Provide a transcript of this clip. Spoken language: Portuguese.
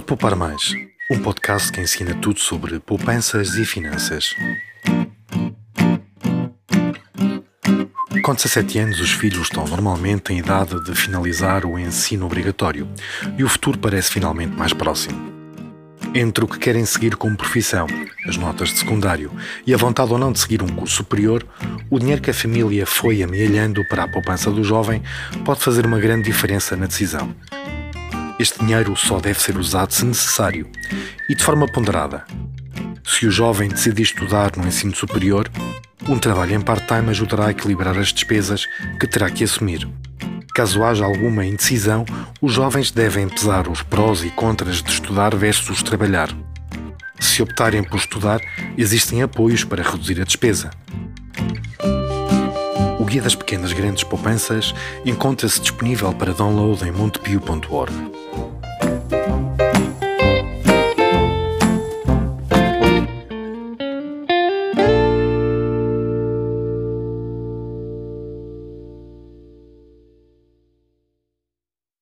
Poupar Mais, um podcast que ensina tudo sobre poupanças e finanças. Com 17 anos, os filhos estão normalmente em idade de finalizar o ensino obrigatório e o futuro parece finalmente mais próximo. Entre o que querem seguir como profissão, as notas de secundário e a vontade ou não de seguir um curso superior, o dinheiro que a família foi amealhando para a poupança do jovem pode fazer uma grande diferença na decisão. Este dinheiro só deve ser usado se necessário e de forma ponderada. Se o jovem decidir estudar no ensino superior, um trabalho em part-time ajudará a equilibrar as despesas que terá que assumir. Caso haja alguma indecisão, os jovens devem pesar os prós e contras de estudar versus trabalhar. Se optarem por estudar, existem apoios para reduzir a despesa. Guia das Pequenas Grandes Poupanças encontra-se disponível para download em montepio.org.